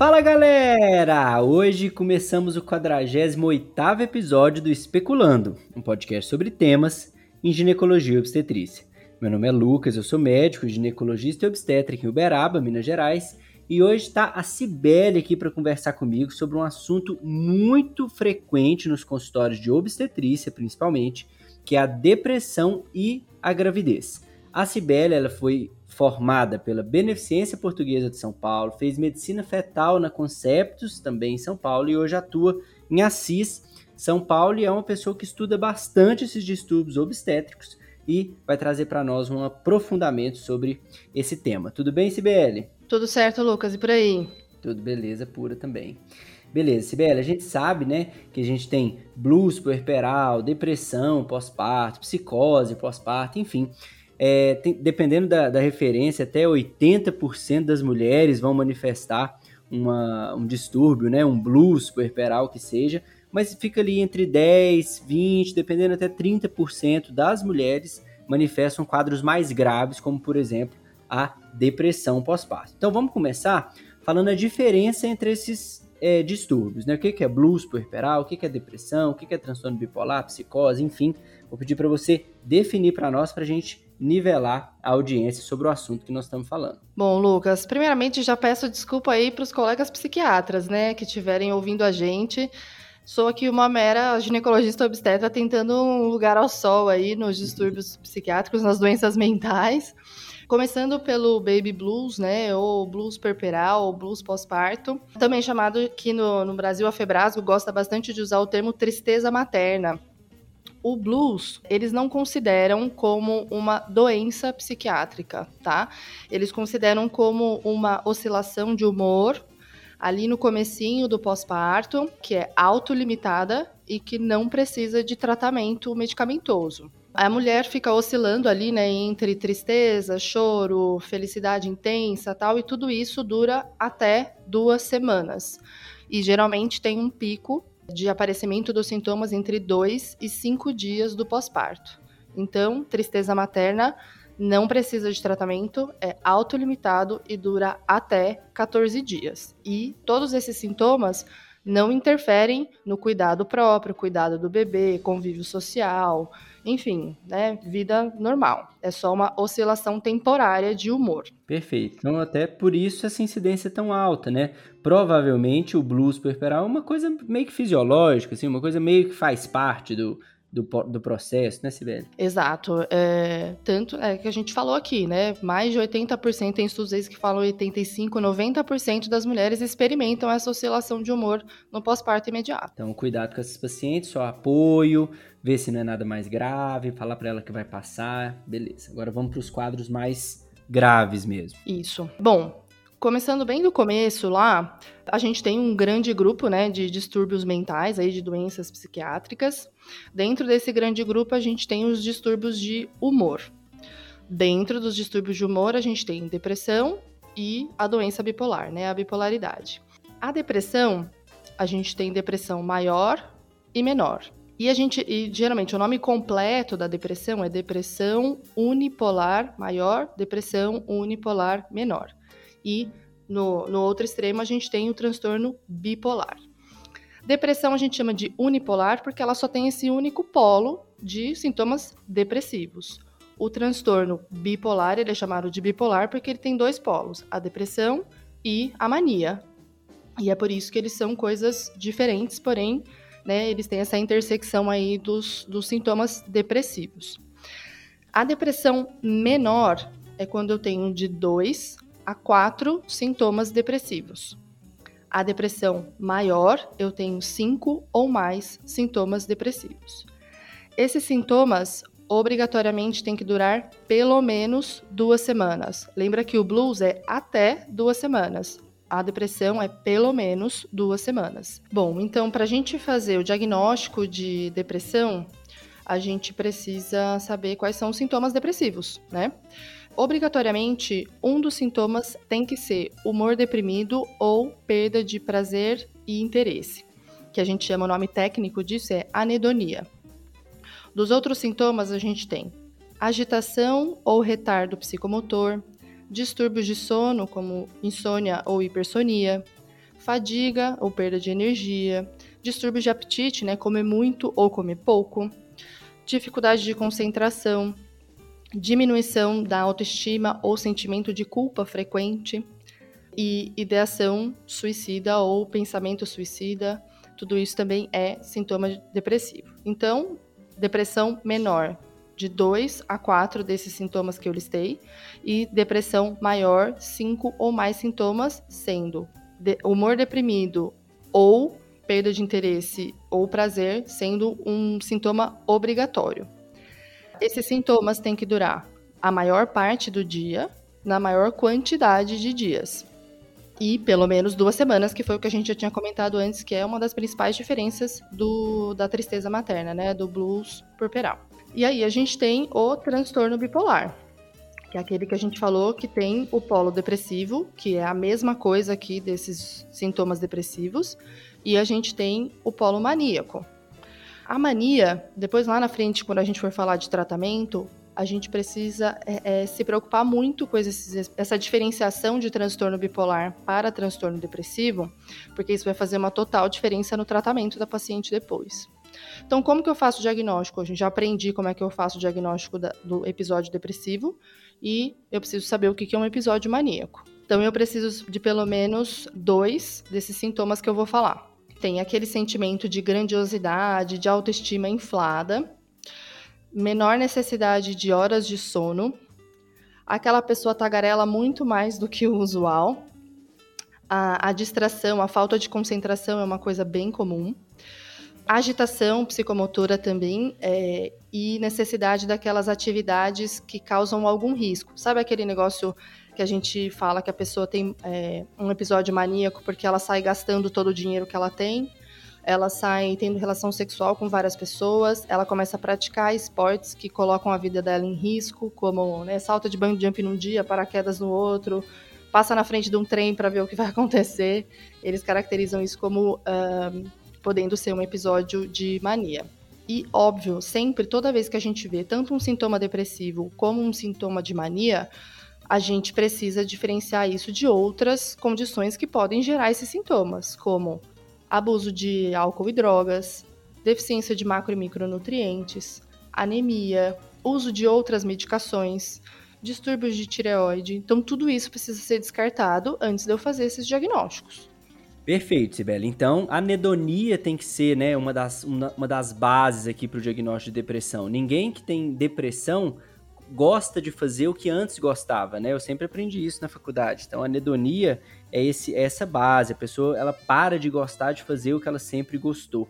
Fala galera! Hoje começamos o 48 episódio do Especulando, um podcast sobre temas em ginecologia e obstetrícia. Meu nome é Lucas, eu sou médico, ginecologista e obstétrico em Uberaba, Minas Gerais, e hoje está a Cibele aqui para conversar comigo sobre um assunto muito frequente nos consultórios de obstetrícia, principalmente, que é a depressão e a gravidez. A Cibele ela foi formada pela Beneficência Portuguesa de São Paulo, fez medicina fetal na Conceptus, também em São Paulo, e hoje atua em Assis, São Paulo, e é uma pessoa que estuda bastante esses distúrbios obstétricos e vai trazer para nós um aprofundamento sobre esse tema. Tudo bem, Sibeli? Tudo certo, Lucas, e por aí? Tudo beleza, pura também. Beleza, Sibeli, a gente sabe, né, que a gente tem blues puerperal, depressão pós-parto, psicose pós-parto, enfim. É, tem, dependendo da, da, referência, até 80% das mulheres vão manifestar uma, um distúrbio, né, um blues puerperal que seja, mas fica ali entre 10, 20, dependendo até 30% das mulheres manifestam quadros mais graves, como por exemplo a depressão pós-parto. Então vamos começar falando a diferença entre esses é, distúrbios, né? O que, é blues puerperal, o que, é depressão, o que, é transtorno bipolar, psicose, enfim. Vou pedir para você definir para nós, para a gente nivelar a audiência sobre o assunto que nós estamos falando. Bom, Lucas, primeiramente já peço desculpa aí para os colegas psiquiatras, né, que estiverem ouvindo a gente. Sou aqui uma mera ginecologista obstetra tentando um lugar ao sol aí nos distúrbios psiquiátricos, nas doenças mentais. Começando pelo baby blues, né, ou blues perperal, ou blues pós-parto, também chamado aqui no, no Brasil, a Febrasgo gosta bastante de usar o termo tristeza materna o blues, eles não consideram como uma doença psiquiátrica, tá? Eles consideram como uma oscilação de humor ali no comecinho do pós-parto, que é autolimitada e que não precisa de tratamento medicamentoso. A mulher fica oscilando ali, né, entre tristeza, choro, felicidade intensa, tal, e tudo isso dura até duas semanas. E geralmente tem um pico de aparecimento dos sintomas entre 2 e 5 dias do pós-parto. Então, tristeza materna não precisa de tratamento, é autolimitado e dura até 14 dias. E todos esses sintomas não interferem no cuidado próprio, cuidado do bebê, convívio social, enfim, né, vida normal. É só uma oscilação temporária de humor. Perfeito. Então, até por isso essa incidência é tão alta, né? Provavelmente o blues puerperal é uma coisa meio que fisiológica, assim, uma coisa meio que faz parte do, do, do processo, né, Sibeli? Exato. É, tanto é que a gente falou aqui, né? Mais de 80%, tem estudos que falam 85%, 90% das mulheres experimentam essa oscilação de humor no pós-parto imediato. Então, cuidado com esses pacientes, só apoio, ver se não é nada mais grave, falar para ela que vai passar, beleza. Agora vamos para os quadros mais graves mesmo. Isso. Bom, Começando bem do começo lá, a gente tem um grande grupo né, de distúrbios mentais, aí, de doenças psiquiátricas. Dentro desse grande grupo, a gente tem os distúrbios de humor. Dentro dos distúrbios de humor, a gente tem depressão e a doença bipolar, né, a bipolaridade. A depressão, a gente tem depressão maior e menor. E a gente, e geralmente o nome completo da depressão é depressão unipolar maior, depressão unipolar menor e no, no outro extremo a gente tem o transtorno bipolar. Depressão a gente chama de unipolar porque ela só tem esse único polo de sintomas depressivos. O transtorno bipolar, ele é chamado de bipolar porque ele tem dois polos, a depressão e a mania. E é por isso que eles são coisas diferentes, porém, né, eles têm essa intersecção aí dos, dos sintomas depressivos. A depressão menor é quando eu tenho de dois a quatro sintomas depressivos. A depressão maior, eu tenho cinco ou mais sintomas depressivos. Esses sintomas obrigatoriamente têm que durar pelo menos duas semanas. Lembra que o blues é até duas semanas. A depressão é pelo menos duas semanas. Bom, então, para a gente fazer o diagnóstico de depressão, a gente precisa saber quais são os sintomas depressivos, né? Obrigatoriamente, um dos sintomas tem que ser humor deprimido ou perda de prazer e interesse, que a gente chama o nome técnico disso é anedonia. Dos outros sintomas, a gente tem agitação ou retardo psicomotor, distúrbios de sono, como insônia ou hipersonia, fadiga ou perda de energia, distúrbios de apetite, né, comer muito ou comer pouco, dificuldade de concentração, diminuição da autoestima ou sentimento de culpa frequente e ideação suicida ou pensamento suicida, tudo isso também é sintoma depressivo. Então, depressão menor, de 2 a 4 desses sintomas que eu listei, e depressão maior, 5 ou mais sintomas, sendo humor deprimido ou perda de interesse ou prazer, sendo um sintoma obrigatório. Esses sintomas têm que durar a maior parte do dia, na maior quantidade de dias. E pelo menos duas semanas, que foi o que a gente já tinha comentado antes, que é uma das principais diferenças do, da tristeza materna, né? Do blues puerperal. E aí a gente tem o transtorno bipolar, que é aquele que a gente falou que tem o polo depressivo, que é a mesma coisa aqui desses sintomas depressivos, e a gente tem o polo maníaco. A mania, depois lá na frente, quando a gente for falar de tratamento, a gente precisa é, é, se preocupar muito com esses, essa diferenciação de transtorno bipolar para transtorno depressivo, porque isso vai fazer uma total diferença no tratamento da paciente depois. Então, como que eu faço o diagnóstico? Eu já aprendi como é que eu faço o diagnóstico da, do episódio depressivo e eu preciso saber o que é um episódio maníaco. Então, eu preciso de pelo menos dois desses sintomas que eu vou falar. Tem aquele sentimento de grandiosidade, de autoestima inflada, menor necessidade de horas de sono, aquela pessoa tagarela muito mais do que o usual, a, a distração, a falta de concentração é uma coisa bem comum agitação psicomotora também é, e necessidade daquelas atividades que causam algum risco. Sabe aquele negócio que a gente fala que a pessoa tem é, um episódio maníaco porque ela sai gastando todo o dinheiro que ela tem, ela sai tendo relação sexual com várias pessoas, ela começa a praticar esportes que colocam a vida dela em risco, como né, salta de bungee jump num dia, paraquedas no outro, passa na frente de um trem para ver o que vai acontecer. Eles caracterizam isso como podendo ser um episódio de mania. E, óbvio, sempre, toda vez que a gente vê tanto um sintoma depressivo como um sintoma de mania, a gente precisa diferenciar isso de outras condições que podem gerar esses sintomas, como abuso de álcool e drogas, deficiência de macro e micronutrientes, anemia, uso de outras medicações, distúrbios de tireoide. Então, tudo isso precisa ser descartado antes de eu fazer esses diagnósticos. Perfeito, Sibeli. Então, a anedonia tem que ser né, uma, das, uma, uma das bases aqui para o diagnóstico de depressão. Ninguém que tem depressão gosta de fazer o que antes gostava, né? Eu sempre aprendi isso na faculdade. Então, a anedonia é, esse, é essa base. A pessoa ela para de gostar de fazer o que ela sempre gostou.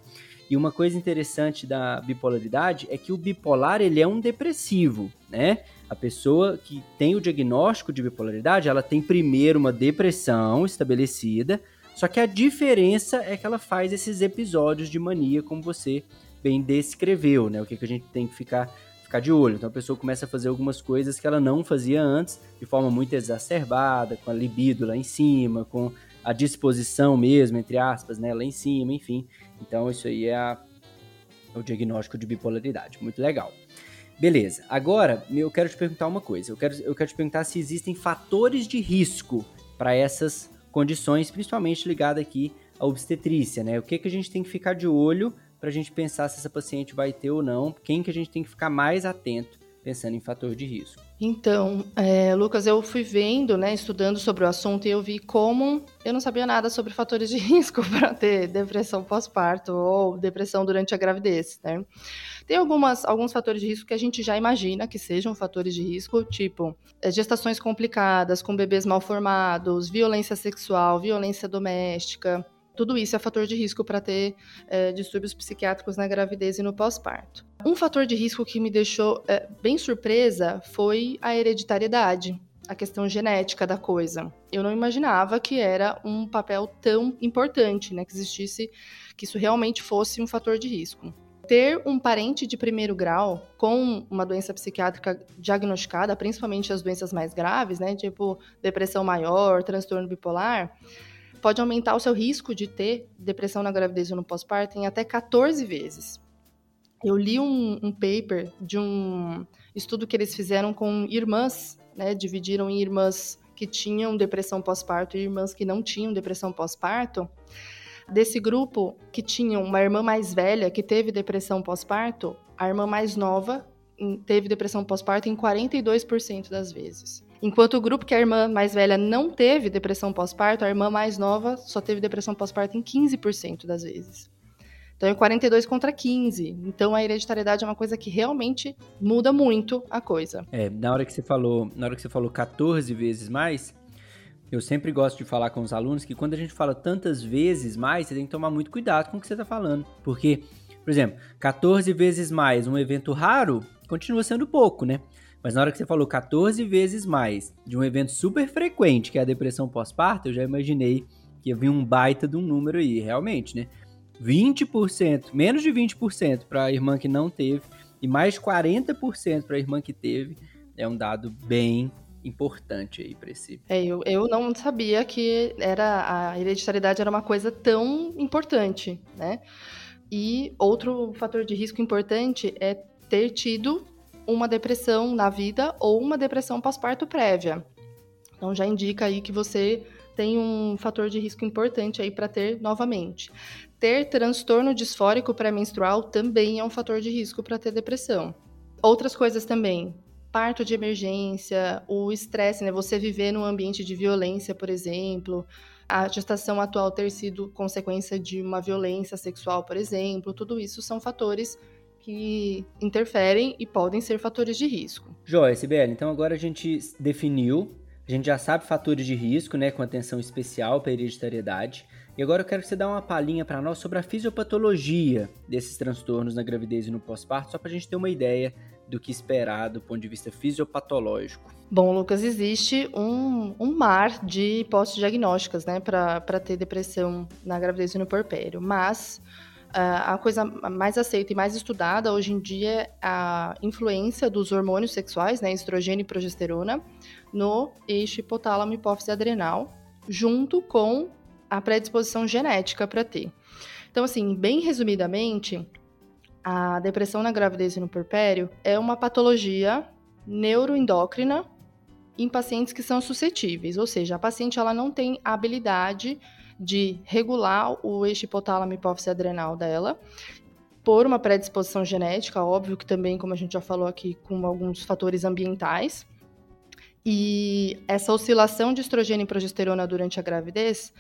E uma coisa interessante da bipolaridade é que o bipolar ele é um depressivo, né? A pessoa que tem o diagnóstico de bipolaridade, ela tem primeiro uma depressão estabelecida, só que a diferença é que ela faz esses episódios de mania, como você bem descreveu, né? O que, que a gente tem que ficar, ficar de olho. Então a pessoa começa a fazer algumas coisas que ela não fazia antes, de forma muito exacerbada, com a libido lá em cima, com a disposição mesmo, entre aspas, né, lá em cima, enfim. Então isso aí é, a, é o diagnóstico de bipolaridade. Muito legal. Beleza. Agora, eu quero te perguntar uma coisa. Eu quero, eu quero te perguntar se existem fatores de risco para essas condições, principalmente ligada aqui à obstetrícia, né? O que, que a gente tem que ficar de olho para a gente pensar se essa paciente vai ter ou não, quem que a gente tem que ficar mais atento pensando em fator de risco. Então, é, Lucas, eu fui vendo, né, estudando sobre o assunto e eu vi como eu não sabia nada sobre fatores de risco para ter depressão pós-parto ou depressão durante a gravidez, né? Tem algumas, alguns fatores de risco que a gente já imagina que sejam fatores de risco, tipo é, gestações complicadas, com bebês mal formados, violência sexual, violência doméstica, tudo isso é fator de risco para ter é, distúrbios psiquiátricos na gravidez e no pós-parto. Um fator de risco que me deixou é, bem surpresa foi a hereditariedade, a questão genética da coisa. Eu não imaginava que era um papel tão importante, né, que existisse, que isso realmente fosse um fator de risco. Ter um parente de primeiro grau com uma doença psiquiátrica diagnosticada, principalmente as doenças mais graves, né, tipo depressão maior, transtorno bipolar, pode aumentar o seu risco de ter depressão na gravidez ou no pós-parto em até 14 vezes. Eu li um, um, paper de um estudo que eles fizeram com irmãs, né? Dividiram em irmãs que tinham depressão pós-parto e irmãs que não tinham depressão pós-parto, desse grupo que tinha uma irmã mais velha que teve depressão pós-parto, a irmã mais nova teve depressão pós-parto em 42% das vezes. Enquanto o grupo que a irmã mais velha não teve depressão pós-parto, a irmã mais nova só teve depressão pós-parto em 15% das vezes. Então é 42 contra 15. Então a hereditariedade é uma coisa que realmente muda muito a coisa. É, na hora que você falou, na hora que você falou 14 vezes mais, eu sempre gosto de falar com os alunos que quando a gente fala tantas vezes mais, você tem que tomar muito cuidado com o que você está falando. Porque, por exemplo, 14 vezes mais um evento raro continua sendo pouco, né? Mas na hora que você falou 14 vezes mais de um evento super frequente, que é a depressão pós-parto, eu já imaginei que havia um baita de um número aí, realmente, né? 20%, menos de 20% para a irmã que não teve e mais 40% para a irmã que teve, é um dado bem importante aí para esse. É, eu, eu não sabia que era a hereditariedade era uma coisa tão importante, né? E outro fator de risco importante é ter tido uma depressão na vida ou uma depressão pós-parto prévia. Então já indica aí que você tem um fator de risco importante aí para ter novamente. Ter transtorno disfórico pré-menstrual também é um fator de risco para ter depressão. Outras coisas também, parto de emergência, o estresse, né? Você viver num ambiente de violência, por exemplo, a gestação atual ter sido consequência de uma violência sexual, por exemplo, tudo isso são fatores que interferem e podem ser fatores de risco. Joia, Sibeli, então agora a gente definiu, a gente já sabe fatores de risco, né, com atenção especial para hereditariedade. E agora eu quero que você dê uma palhinha para nós sobre a fisiopatologia desses transtornos na gravidez e no pós-parto, só para a gente ter uma ideia do que esperar do ponto de vista fisiopatológico. Bom, Lucas, existe um, um mar de hipóteses diagnósticas né, para ter depressão na gravidez e no porpério, mas a coisa mais aceita e mais estudada hoje em dia é a influência dos hormônios sexuais, né, estrogênio e progesterona, no eixo hipotálamo hipófise adrenal, junto com a predisposição genética para ter. Então, assim, bem resumidamente, a depressão na gravidez e no puerpério é uma patologia neuroendócrina em pacientes que são suscetíveis, ou seja, a paciente ela não tem habilidade de regular o eixo hipotálamo hipófise adrenal dela, por uma predisposição genética, óbvio que também, como a gente já falou aqui, com alguns fatores ambientais. E essa oscilação de estrogênio e progesterona durante a gravidez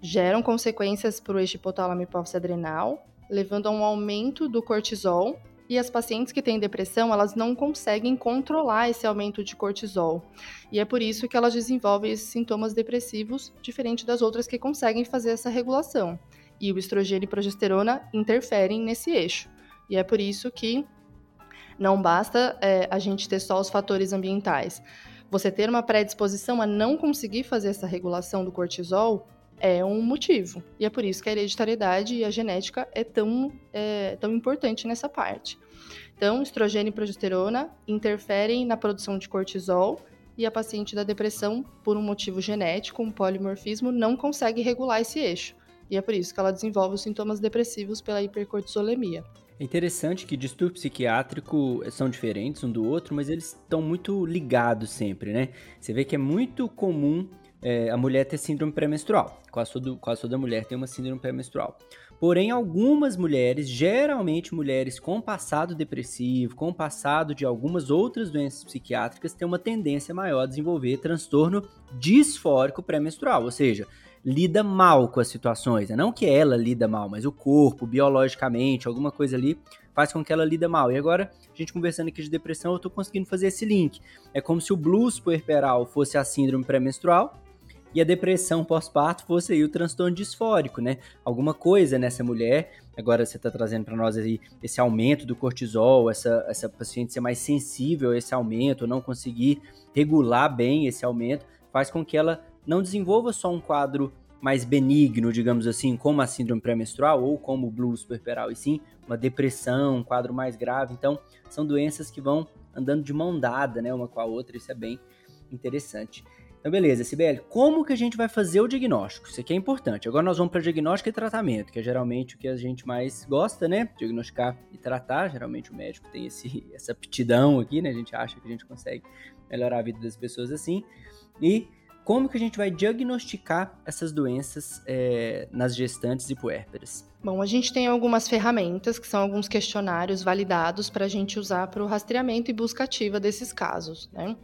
geram consequências para o eixo hipotálamo hipófise adrenal, levando a um aumento do cortisol e as pacientes que têm depressão, elas não conseguem controlar esse aumento de cortisol. E é por isso que elas desenvolvem esses sintomas depressivos, diferente das outras que conseguem fazer essa regulação. E o estrogênio e progesterona interferem nesse eixo. E é por isso que não basta é, a gente ter só os fatores ambientais. Você ter uma predisposição a não conseguir fazer essa regulação do cortisol é um motivo. E é por isso que a hereditariedade e a genética é tão, é, tão importante nessa parte. Então, estrogênio e progesterona interferem na produção de cortisol e a paciente da depressão, por um motivo genético, um polimorfismo, não consegue regular esse eixo. E é por isso que ela desenvolve os sintomas depressivos pela hipercortisolemia. É interessante que distúrbio psiquiátrico são diferentes um do outro, mas eles estão muito ligados sempre, né? Você vê que é muito comum é, a mulher ter síndrome pré-menstrual. Quase, quase toda mulher tem uma síndrome pré-menstrual. Porém, algumas mulheres, geralmente mulheres com passado depressivo, com passado de algumas outras doenças psiquiátricas, têm uma tendência maior a desenvolver transtorno disfórico pré-menstrual, ou seja, lida mal com as situações. Né? Não que ela lida mal, mas o corpo, biologicamente, alguma coisa ali faz com que ela lida mal. E agora, a gente conversando aqui de depressão, eu estou conseguindo fazer esse link. É como se o blues puerperal fosse a síndrome pré-menstrual e a depressão pós-parto fosse aí o transtorno disfórico, né? Alguma coisa nessa mulher, agora você está trazendo para nós aí esse aumento do cortisol, essa, essa paciente ser mais sensível a esse aumento, não conseguir regular bem esse aumento, faz com que ela não desenvolva só um quadro mais benigno, digamos assim, como a síndrome pré-menstrual ou como o blues puerperal, e sim uma depressão, um quadro mais grave. Então, são doenças que vão andando de mão dada, né, uma com a outra, isso é bem interessante. Então, beleza, Sibeli, como que a gente vai fazer o diagnóstico? Isso aqui é importante. Agora nós vamos para diagnóstico e tratamento, que é geralmente o que a gente mais gosta, né? Diagnosticar e tratar. Geralmente o médico tem esse, essa aptidão aqui, né? A gente acha que a gente consegue melhorar a vida das pessoas assim. E como que a gente vai diagnosticar essas doenças é, nas gestantes e puérperas? Bom, a gente tem algumas ferramentas, que são alguns questionários validados para a gente usar para o rastreamento e busca ativa desses casos. Né?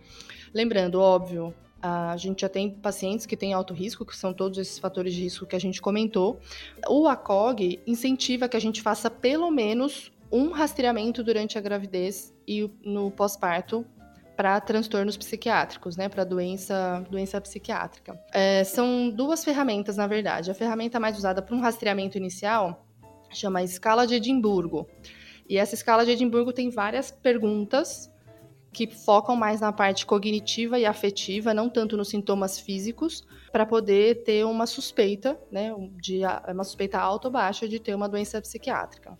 Lembrando, óbvio, a gente já tem pacientes que têm alto risco, que são todos esses fatores de risco que a gente comentou. O ACOG incentiva que a gente faça pelo menos um rastreamento durante a gravidez e no pós-parto para transtornos psiquiátricos, né, para doença, doença psiquiátrica. É, são duas ferramentas, na verdade. A ferramenta mais usada para um rastreamento inicial chama escala de Edimburgo. E essa escala de Edimburgo tem várias perguntas que focam mais na parte cognitiva e afetiva, não tanto nos sintomas físicos, para poder ter uma suspeita, né, de uma suspeita alta ou baixa de ter uma doença psiquiátrica.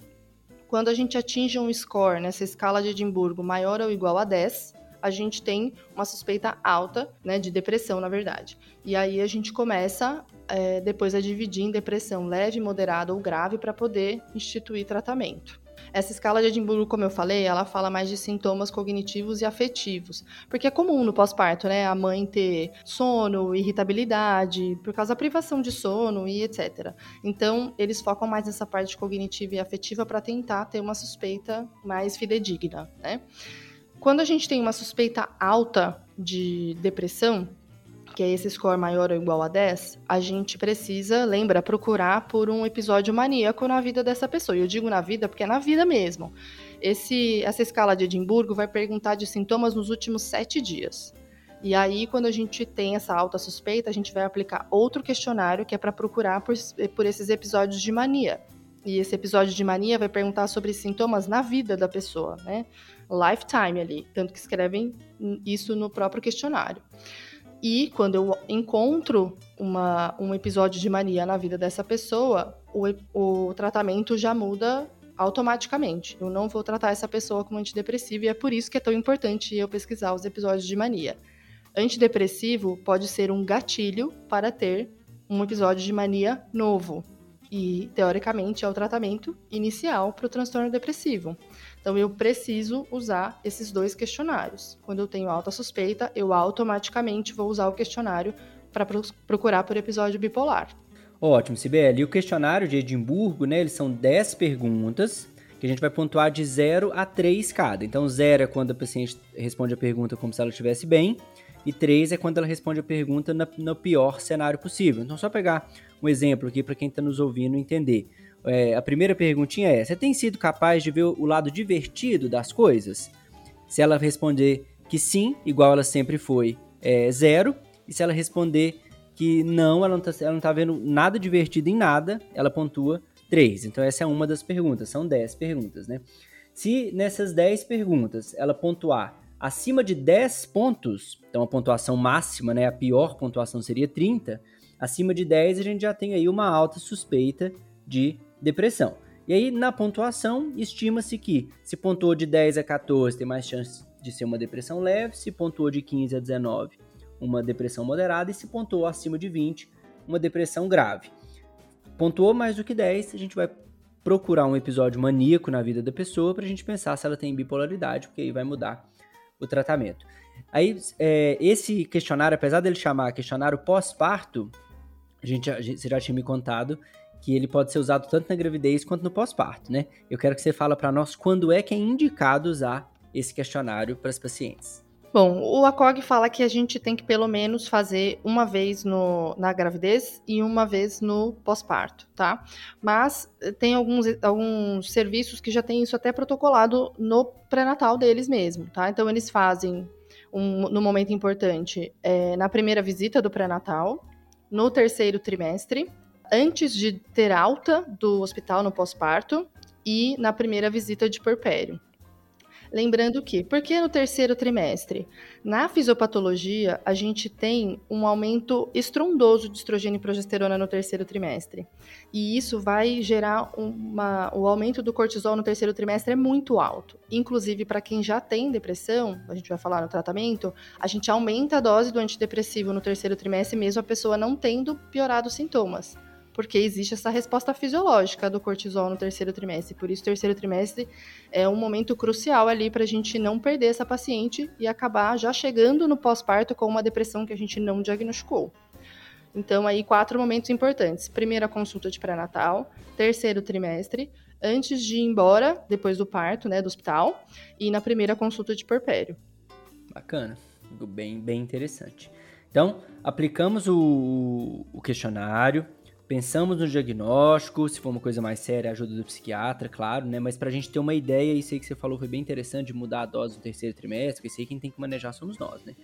Quando a gente atinge um score nessa escala de Edimburgo maior ou igual a 10, a gente tem uma suspeita alta, né, de depressão, na verdade. E aí a gente começa é, depois a dividir em depressão leve, moderada ou grave para poder instituir tratamento. Essa escala de Edimburgo, como eu falei, ela fala mais de sintomas cognitivos e afetivos, porque é comum no pós-parto, né, a mãe ter sono, irritabilidade, por causa da privação de sono e etc. Então, eles focam mais nessa parte cognitiva e afetiva para tentar ter uma suspeita mais fidedigna, né? Quando a gente tem uma suspeita alta de depressão, que é esse score maior ou igual a 10, a gente precisa, lembra, procurar por um episódio maníaco na vida dessa pessoa. E eu digo na vida porque é na vida mesmo. Esse, essa escala de Edimburgo vai perguntar de sintomas nos últimos sete dias. E aí, quando a gente tem essa alta suspeita, a gente vai aplicar outro questionário que é para procurar por, por esses episódios de mania. E esse episódio de mania vai perguntar sobre sintomas na vida da pessoa, né? Lifetime ali, tanto que escrevem isso no próprio questionário. E quando eu encontro uma, um episódio de mania na vida dessa pessoa, o, o tratamento já muda automaticamente. Eu não vou tratar essa pessoa como antidepressivo e é por isso que é tão importante eu pesquisar os episódios de mania. Antidepressivo pode ser um gatilho para ter um episódio de mania novo, e, teoricamente, é o tratamento inicial para o transtorno depressivo. Então, eu preciso usar esses dois questionários. Quando eu tenho alta suspeita, eu automaticamente vou usar o questionário para procurar por episódio bipolar. Ótimo, Sibeli. E o questionário de Edimburgo, né, eles são 10 perguntas que a gente vai pontuar de 0 a 3 cada. Então, 0 é quando a paciente responde a pergunta como se ela estivesse bem, e 3 é quando ela responde a pergunta no pior cenário possível. Então, só pegar um exemplo aqui para quem está nos ouvindo entender. É, a primeira perguntinha é: você tem sido capaz de ver o lado divertido das coisas? Se ela responder que sim, igual ela sempre foi, é zero. E se ela responder que não, ela não está tá vendo nada divertido em nada, ela pontua 3. Então essa é uma das perguntas, são 10 perguntas, né? Se nessas 10 perguntas ela pontuar acima de 10 pontos, então a pontuação máxima, né, a pior pontuação seria 30, acima de 10 a gente já tem aí uma alta suspeita de depressão. E aí na pontuação estima-se que se pontuou de 10 a 14 tem mais chance de ser uma depressão leve, se pontuou de 15 a 19 uma depressão moderada e se pontuou acima de 20 uma depressão grave. Pontuou mais do que 10, a gente vai procurar um episódio maníaco na vida da pessoa para a gente pensar se ela tem bipolaridade, porque aí vai mudar o tratamento. Aí, é, esse questionário, apesar dele chamar questionário pós-parto, a gente, você já tinha me contado que ele pode ser usado tanto na gravidez quanto no pós-parto, né? Eu quero que você fale para nós quando é que é indicado usar esse questionário para as pacientes. Bom, o ACOG fala que a gente tem que pelo menos fazer uma vez no, na gravidez e uma vez no pós-parto, tá? Mas eh, tem alguns, alguns serviços que já tem isso até protocolado no pré-natal deles mesmo, tá? Então eles fazem um, no momento importante é, na primeira visita do pré-natal, no terceiro trimestre, antes de ter alta do hospital no pós-parto e na primeira visita de porpério. Lembrando que, porque no terceiro trimestre? Na fisiopatologia, a gente tem um aumento estrondoso de estrogênio e progesterona no terceiro trimestre. E isso vai gerar uma. O aumento do cortisol no terceiro trimestre é muito alto. Inclusive, para quem já tem depressão, a gente vai falar no tratamento, a gente aumenta a dose do antidepressivo no terceiro trimestre, mesmo a pessoa não tendo piorado os sintomas porque existe essa resposta fisiológica do cortisol no terceiro trimestre. Por isso, o terceiro trimestre é um momento crucial ali para a gente não perder essa paciente e acabar já chegando no pós-parto com uma depressão que a gente não diagnosticou. Então, aí, quatro momentos importantes. Primeira consulta de pré-natal, terceiro trimestre, antes de ir embora, depois do parto, né, do hospital, e na primeira consulta de porpério. Bacana, bem, bem interessante. Então, aplicamos o, o questionário, pensamos no diagnóstico, se for uma coisa mais séria, ajuda do psiquiatra, claro, né? Mas pra gente ter uma ideia, isso aí que você falou foi bem interessante de mudar a dose no terceiro trimestre, porque isso aí quem tem que manejar somos nós, né?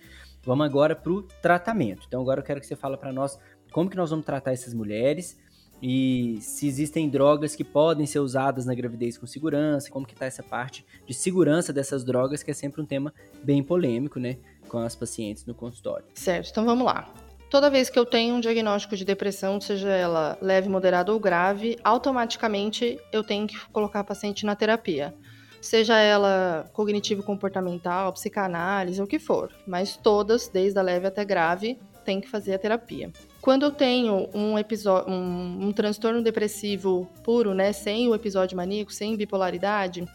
Vamos agora pro tratamento. Então agora eu quero que você fale para nós como que nós vamos tratar essas mulheres e se existem drogas que podem ser usadas na gravidez com segurança, como que tá essa parte de segurança dessas drogas, que é sempre um tema bem polêmico, né, com as pacientes no consultório. Certo, então vamos lá. Toda vez que eu tenho um diagnóstico de depressão, seja ela leve, moderada ou grave, automaticamente eu tenho que colocar a paciente na terapia. Seja ela cognitivo-comportamental, psicanálise, o que for. Mas todas, desde a leve até grave, tem que fazer a terapia. Quando eu tenho um episódio, um, um transtorno depressivo puro, né, sem o episódio maníaco, sem bipolaridade,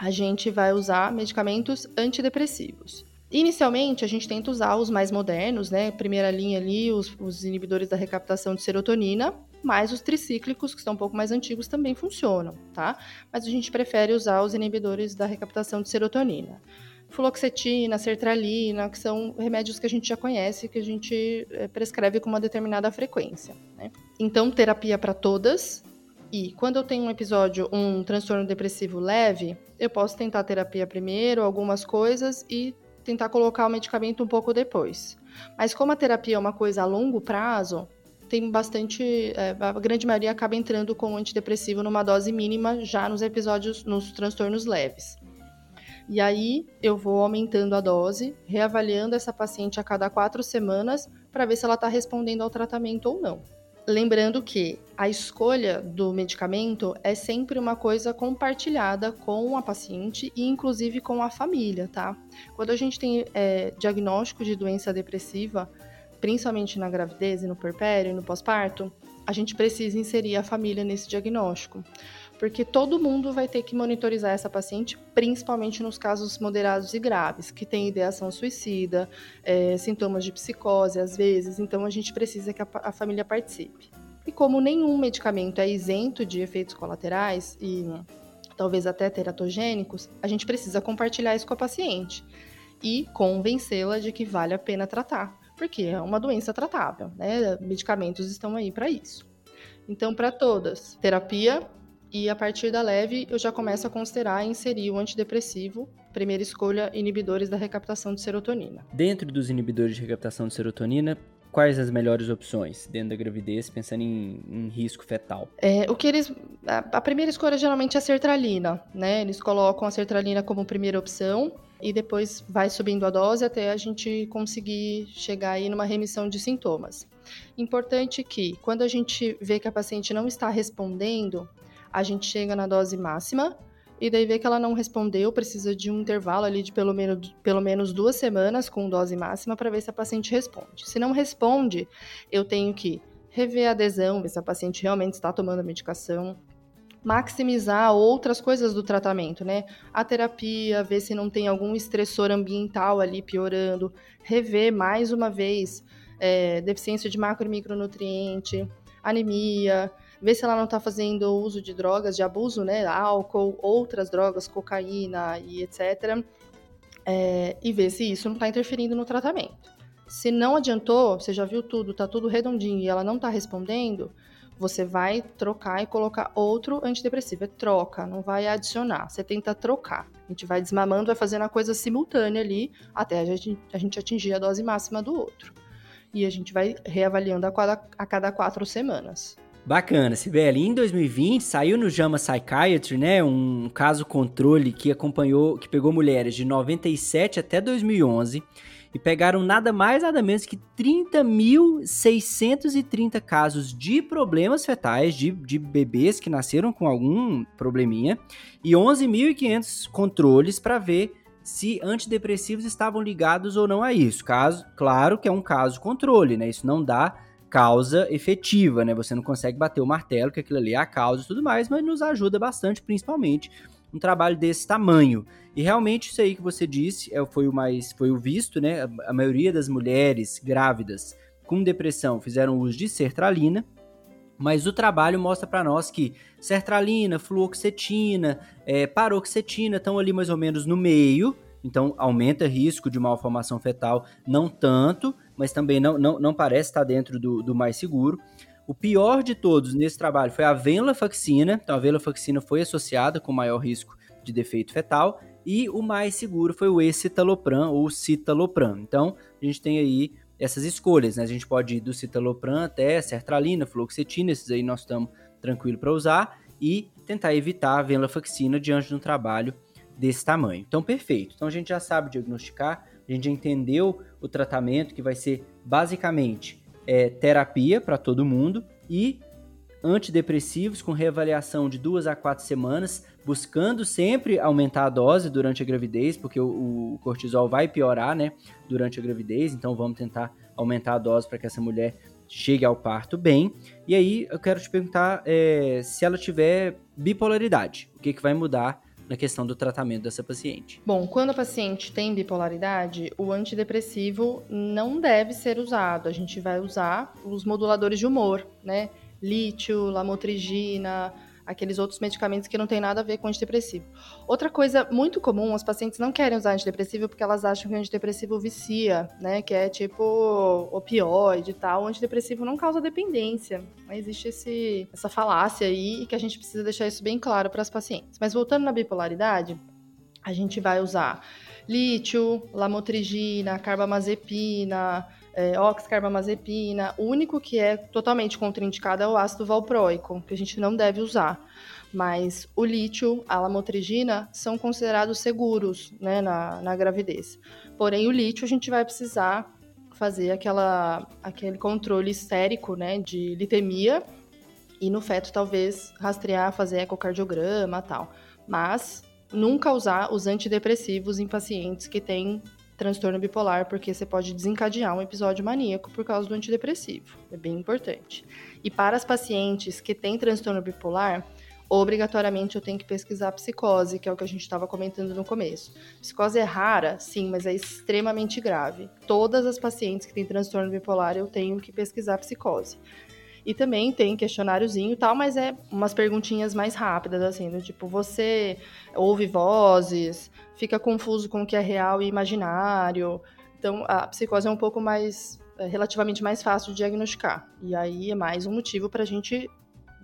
a gente vai usar medicamentos antidepressivos. Inicialmente, a gente tenta usar os mais modernos, né? Primeira linha ali, os, os, inibidores da recaptação de serotonina, mas os tricíclicos, que são um pouco mais antigos, também funcionam, tá? Mas a gente prefere usar os inibidores da recaptação de serotonina. Fluoxetina, sertralina, que são remédios que a gente já conhece, que a gente eh, prescreve com uma determinada frequência, né? Então, terapia para todas, e quando eu tenho um episódio, um transtorno depressivo leve, eu posso tentar terapia primeiro, algumas coisas, e tentar colocar o medicamento um pouco depois. Mas como a terapia é uma coisa a longo prazo, tem bastante. É, a grande maioria acaba entrando com o antidepressivo numa dose mínima já nos episódios, nos transtornos leves. E aí eu vou aumentando a dose, reavaliando essa paciente a cada quatro semanas para ver se ela está respondendo ao tratamento ou não. Lembrando que a escolha do medicamento é sempre uma coisa compartilhada com a paciente e inclusive com a família, tá? Quando a gente tem é, diagnóstico de doença depressiva, principalmente na gravidez e no puerpério e no pós-parto, a gente precisa inserir a família nesse diagnóstico porque todo mundo vai ter que monitorizar essa paciente, principalmente nos casos moderados e graves, que tem ideação suicida, é, sintomas de psicose às vezes, então a gente precisa que a, a família participe. E como nenhum medicamento é isento de efeitos colaterais e talvez até teratogênicos, a gente precisa compartilhar isso com a paciente e convencê-la de que vale a pena tratar, porque é uma doença tratável, né? Medicamentos estão aí para isso. Então, para todas, terapia e a partir da leve, eu já começo a considerar inserir o antidepressivo, primeira escolha, inibidores da recaptação de serotonina. Dentro dos inibidores de recaptação de serotonina, quais as melhores opções dentro da gravidez, pensando em, em risco fetal? É, o que eles, a, a, primeira escolha geralmente é a sertralina, né? Eles colocam a sertralina como primeira opção e depois vai subindo a dose até a gente conseguir chegar aí numa remissão de sintomas. Importante que quando a gente vê que a paciente não está respondendo, a gente chega na dose máxima e daí vê que ela não respondeu, precisa de um intervalo ali de pelo menos, pelo menos duas semanas com dose máxima para ver se a paciente responde. Se não responde, eu tenho que rever a adesão, ver se a paciente realmente está tomando a medicação, maximizar outras coisas do tratamento, né? A terapia, ver se não tem algum estressor ambiental ali piorando, rever mais uma vez é, deficiência de macro e micronutriente, anemia, ver se ela não está fazendo uso de drogas de abuso, né? Álcool, outras drogas, cocaína e etc. É, e ver se isso não está interferindo no tratamento. Se não adiantou, você já viu tudo, está tudo redondinho e ela não está respondendo, você vai trocar e colocar outro antidepressivo. É troca, não vai adicionar. Você tenta trocar. A gente vai desmamando, vai fazendo a coisa simultânea ali até a gente, a gente atingir a dose máxima do outro. E a gente vai reavaliando a cada, a cada quatro semanas. Bacana, Sibeli. Em 2020 saiu no JAMA Psychiatry, né, um caso controle que acompanhou, que pegou mulheres de 97 até 2011 e pegaram nada mais nada menos que 30.630 casos de problemas fetais de, de bebês que nasceram com algum probleminha e 11.500 controles para ver se antidepressivos estavam ligados ou não a isso. Caso, claro que é um caso controle, né? Isso não dá causa efetiva, né? Você não consegue bater o martelo que aquilo ali é a causa e tudo mais, mas nos ajuda bastante, principalmente um trabalho desse tamanho. E realmente isso aí que você disse é, foi o mais foi o visto, né? A, maioria das mulheres grávidas com depressão fizeram uso de sertralina, mas o trabalho mostra para nós que sertralina, fluoxetina, é, paroxetina estão ali mais ou menos no meio, então aumenta risco de malformação fetal, não tanto, mas também não, não, não parece estar dentro do, do mais seguro. O pior de todos nesse trabalho foi a venlafaxina, então a venlafaxina foi associada com maior risco de defeito fetal, e o mais seguro foi o escitalopram ou citalopram. Então, a gente tem aí essas escolhas, né? A gente pode ir do citalopram até sertralina, fluoxetina, esses aí nós estamos tranquilo para usar e tentar evitar a venlafaxina diante de um trabalho desse tamanho. Então, perfeito. Então, a gente já sabe diagnosticar, a gente entendeu o tratamento que vai ser basicamente é, terapia para todo mundo e antidepressivos com reavaliação de duas a quatro semanas, buscando sempre aumentar a dose durante a gravidez, porque o, o cortisol vai piorar, né, durante a gravidez. Então vamos tentar aumentar a dose para que essa mulher chegue ao parto bem. E aí eu quero te perguntar é, se ela tiver bipolaridade, o que, que vai mudar na questão do tratamento dessa paciente? Bom, quando a paciente tem bipolaridade, o antidepressivo não deve ser usado. A gente vai usar os moduladores de humor, né? lítio, lamotrigina, aqueles outros medicamentos que não tem nada a ver com antidepressivo. Outra coisa muito comum, as pacientes não querem usar antidepressivo porque elas acham que o antidepressivo vicia, né? Que é tipo opioide e tal. O antidepressivo não causa dependência. Existe esse, essa falácia aí que a gente precisa deixar isso bem claro para as pacientes. Mas voltando na bipolaridade, a gente vai usar lítio, lamotrigina, carbamazepina, é, oxcarbamazepina. O único que é totalmente contraindicado é o ácido valproico, que a gente não deve usar. Mas o lítio, a lamotrigina são considerados seguros né, na, na gravidez. Porém, o lítio a gente vai precisar fazer aquela, aquele controle estérico né, de litemia e no feto talvez rastrear, fazer ecocardiograma tal. Mas nunca usar os antidepressivos em pacientes que têm transtorno bipolar, porque você pode desencadear um episódio maníaco por causa do antidepressivo. É bem importante. E para as pacientes que têm transtorno bipolar, obrigatoriamente eu tenho que pesquisar psicose, que é o que a gente estava comentando no começo. Psicose é rara, sim, mas é extremamente grave. Todas as pacientes que têm transtorno bipolar eu tenho que pesquisar psicose. E também tem questionáriozinho e tal, mas é umas perguntinhas mais rápidas, assim, do tipo, você ouve vozes, fica confuso com o que é real e imaginário. Então, a psicose é um pouco mais, é, relativamente mais fácil de diagnosticar. E aí é mais um motivo para a gente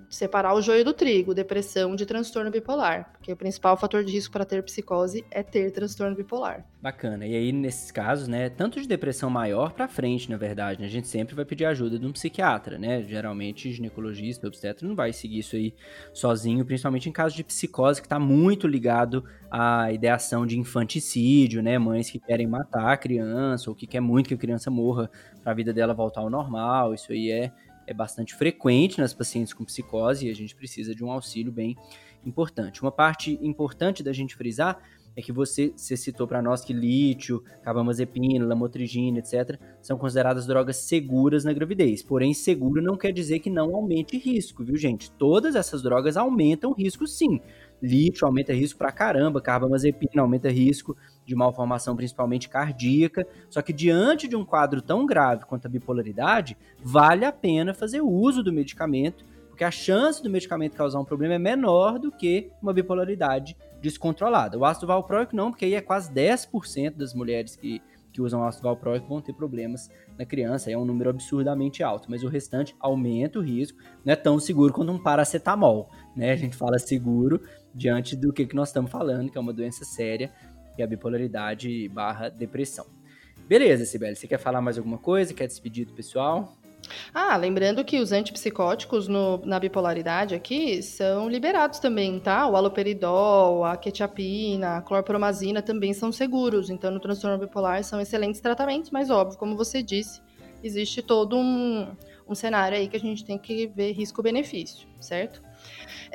separar o joio do trigo, depressão de transtorno bipolar, porque o principal fator de risco para ter psicose é ter transtorno bipolar. Bacana. E aí nesses casos, né, tanto de depressão maior para frente, na verdade, né, a gente sempre vai pedir ajuda de um psiquiatra, né? Geralmente ginecologista, obstetra não vai seguir isso aí sozinho, principalmente em casos de psicose que está muito ligado à ideação de infanticídio, né? Mães que querem matar a criança ou que quer muito que a criança morra para a vida dela voltar ao normal. Isso aí é é bastante frequente nas pacientes com psicose e a gente precisa de um auxílio bem importante. Uma parte importante da gente frisar é que você, você citou para nós que lítio, carbamazepina, lamotrigina, etc., são consideradas drogas seguras na gravidez. Porém, seguro não quer dizer que não aumente risco, viu, gente? Todas essas drogas aumentam risco, sim. Lítio aumenta risco pra caramba, carbamazepina aumenta risco, de malformação principalmente cardíaca. Só que diante de um quadro tão grave quanto a bipolaridade, vale a pena fazer uso do medicamento, porque a chance do medicamento causar um problema é menor do que uma bipolaridade descontrolada. O ácido valproico não, porque aí é quase 10% das mulheres que, que usam ácido valproico vão ter problemas na criança, é um número absurdamente alto, mas o restante aumenta o risco, não é tão seguro quanto um paracetamol, né? A gente fala seguro diante do que, que nós estamos falando, que é uma doença séria, e a bipolaridade barra depressão. Beleza, Sibeli, você quer falar mais alguma coisa? Quer despedir do pessoal? Ah, lembrando que os antipsicóticos no, na bipolaridade aqui são liberados também, tá? O aloperidol, a quetiapina, a clorpromazina também são seguros. Então, no transtorno bipolar são excelentes tratamentos, mas óbvio, como você disse, existe todo um, um cenário aí que a gente tem que ver risco-benefício, certo?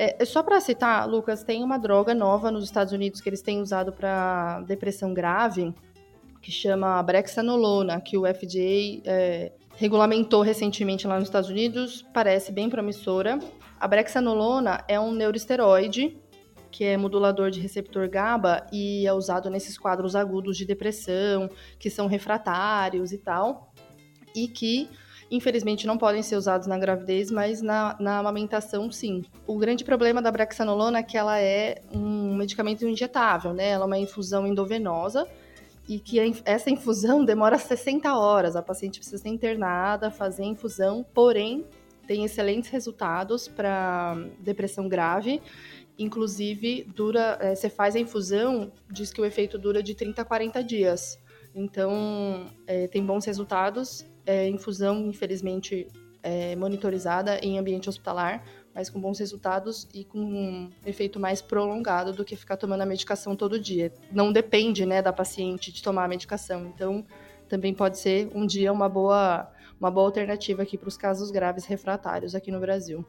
É, só para citar, Lucas, tem uma droga nova nos Estados Unidos que eles têm usado para depressão grave, que chama brexanolona, que o FDA é, regulamentou recentemente lá nos Estados Unidos, parece bem promissora. A brexanolona é um neuroesteroide que é modulador de receptor GABA e é usado nesses quadros agudos de depressão, que são refratários e tal, e que infelizmente não podem ser usados na gravidez, mas na, na amamentação sim. O grande problema da brexanolona é que ela é um medicamento injetável, né? Ela é uma infusão endovenosa e que essa infusão demora 60 horas. A paciente precisa ser internada, fazer a infusão, porém tem excelentes resultados para depressão grave Inclusive, dura, é, você faz a infusão, diz que o efeito dura de 30 a 40 dias. Então, é, tem bons resultados. É, infusão, infelizmente, é monitorizada em ambiente hospitalar, mas com bons resultados e com um efeito mais prolongado do que ficar tomando a medicação todo dia. Não depende, né, da paciente de tomar a medicação. Então, também pode ser um dia uma boa, uma boa alternativa aqui para os casos graves refratários aqui no Brasil.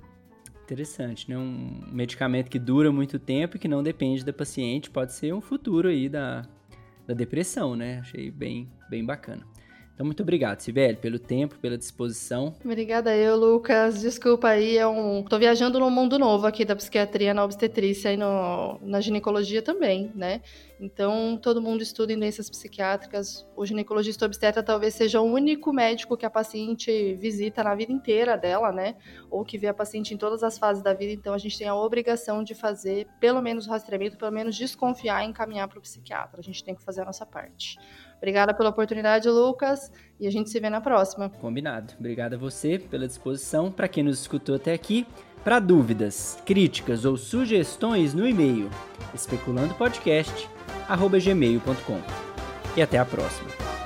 Interessante, né? Um medicamento que dura muito tempo e que não depende da paciente, pode ser um futuro aí da, da depressão, né? Achei bem, bem bacana. Então, muito obrigado, Sibeli, pelo tempo, pela disposição. Obrigada eu, Lucas. Desculpa aí, é um... tô viajando num mundo novo aqui da psiquiatria na obstetrícia e no... na ginecologia também, né? Então, todo mundo estuda em doenças psiquiátricas. O ginecologista obstetra talvez seja o único médico que a paciente visita na vida inteira dela, né? Ou que vê a paciente em todas as fases da vida. Então, a gente tem a obrigação de fazer pelo menos rastreamento, pelo menos desconfiar e encaminhar para o psiquiatra. A gente tem que fazer a nossa parte. Obrigada pela oportunidade, Lucas, e a gente se vê na próxima. Combinado. Obrigada a você pela disposição. Para quem nos escutou até aqui, para dúvidas, críticas ou sugestões no e-mail especulandopodcast@gmail.com. E até a próxima.